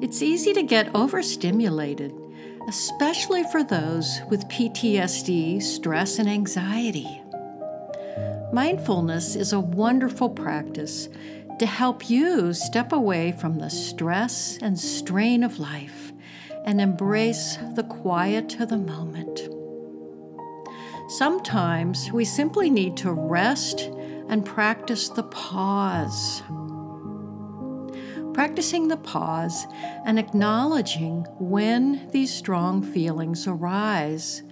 It's easy to get overstimulated, especially for those with PTSD, stress, and anxiety. Mindfulness is a wonderful practice to help you step away from the stress and strain of life and embrace the quiet of the moment. Sometimes we simply need to rest and practice the pause. Practicing the pause and acknowledging when these strong feelings arise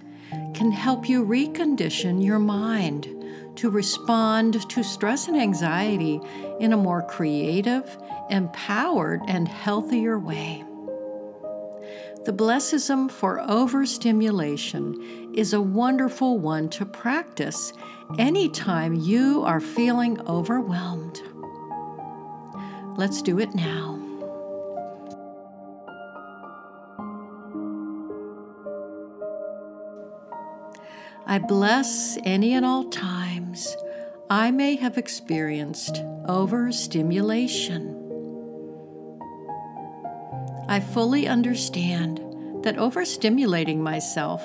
can help you recondition your mind to respond to stress and anxiety in a more creative, empowered, and healthier way. The blessism for overstimulation is a wonderful one to practice anytime you are feeling overwhelmed. Let's do it now. I bless any and all times I may have experienced overstimulation. I fully understand that overstimulating myself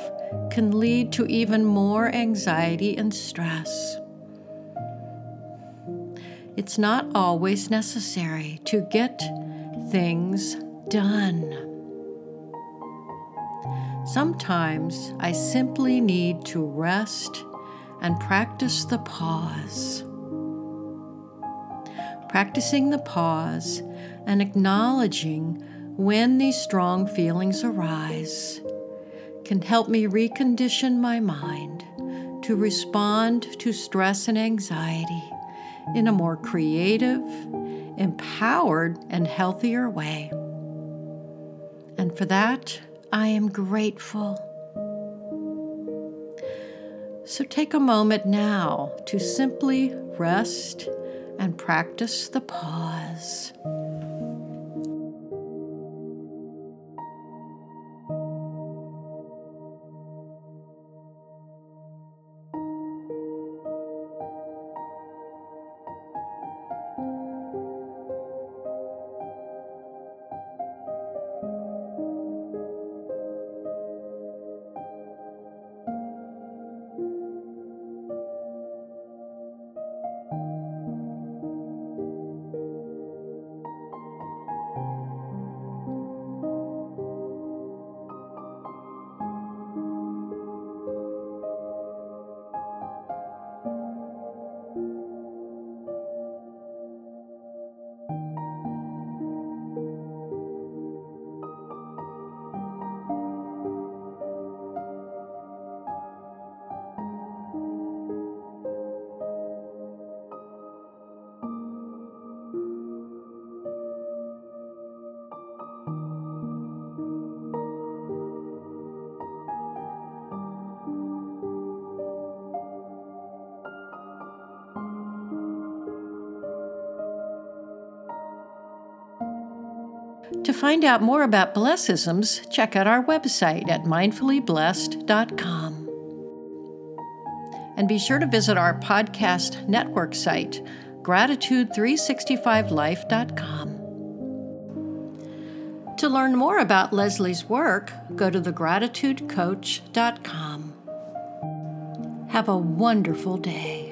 can lead to even more anxiety and stress. It's not always necessary to get things done. Sometimes I simply need to rest and practice the pause. Practicing the pause and acknowledging when these strong feelings arise can help me recondition my mind to respond to stress and anxiety in a more creative, empowered, and healthier way. And for that, I am grateful. So take a moment now to simply rest and practice the pause. To find out more about blessisms, check out our website at mindfullyblessed.com. And be sure to visit our podcast network site, gratitude365life.com. To learn more about Leslie's work, go to thegratitudecoach.com. Have a wonderful day.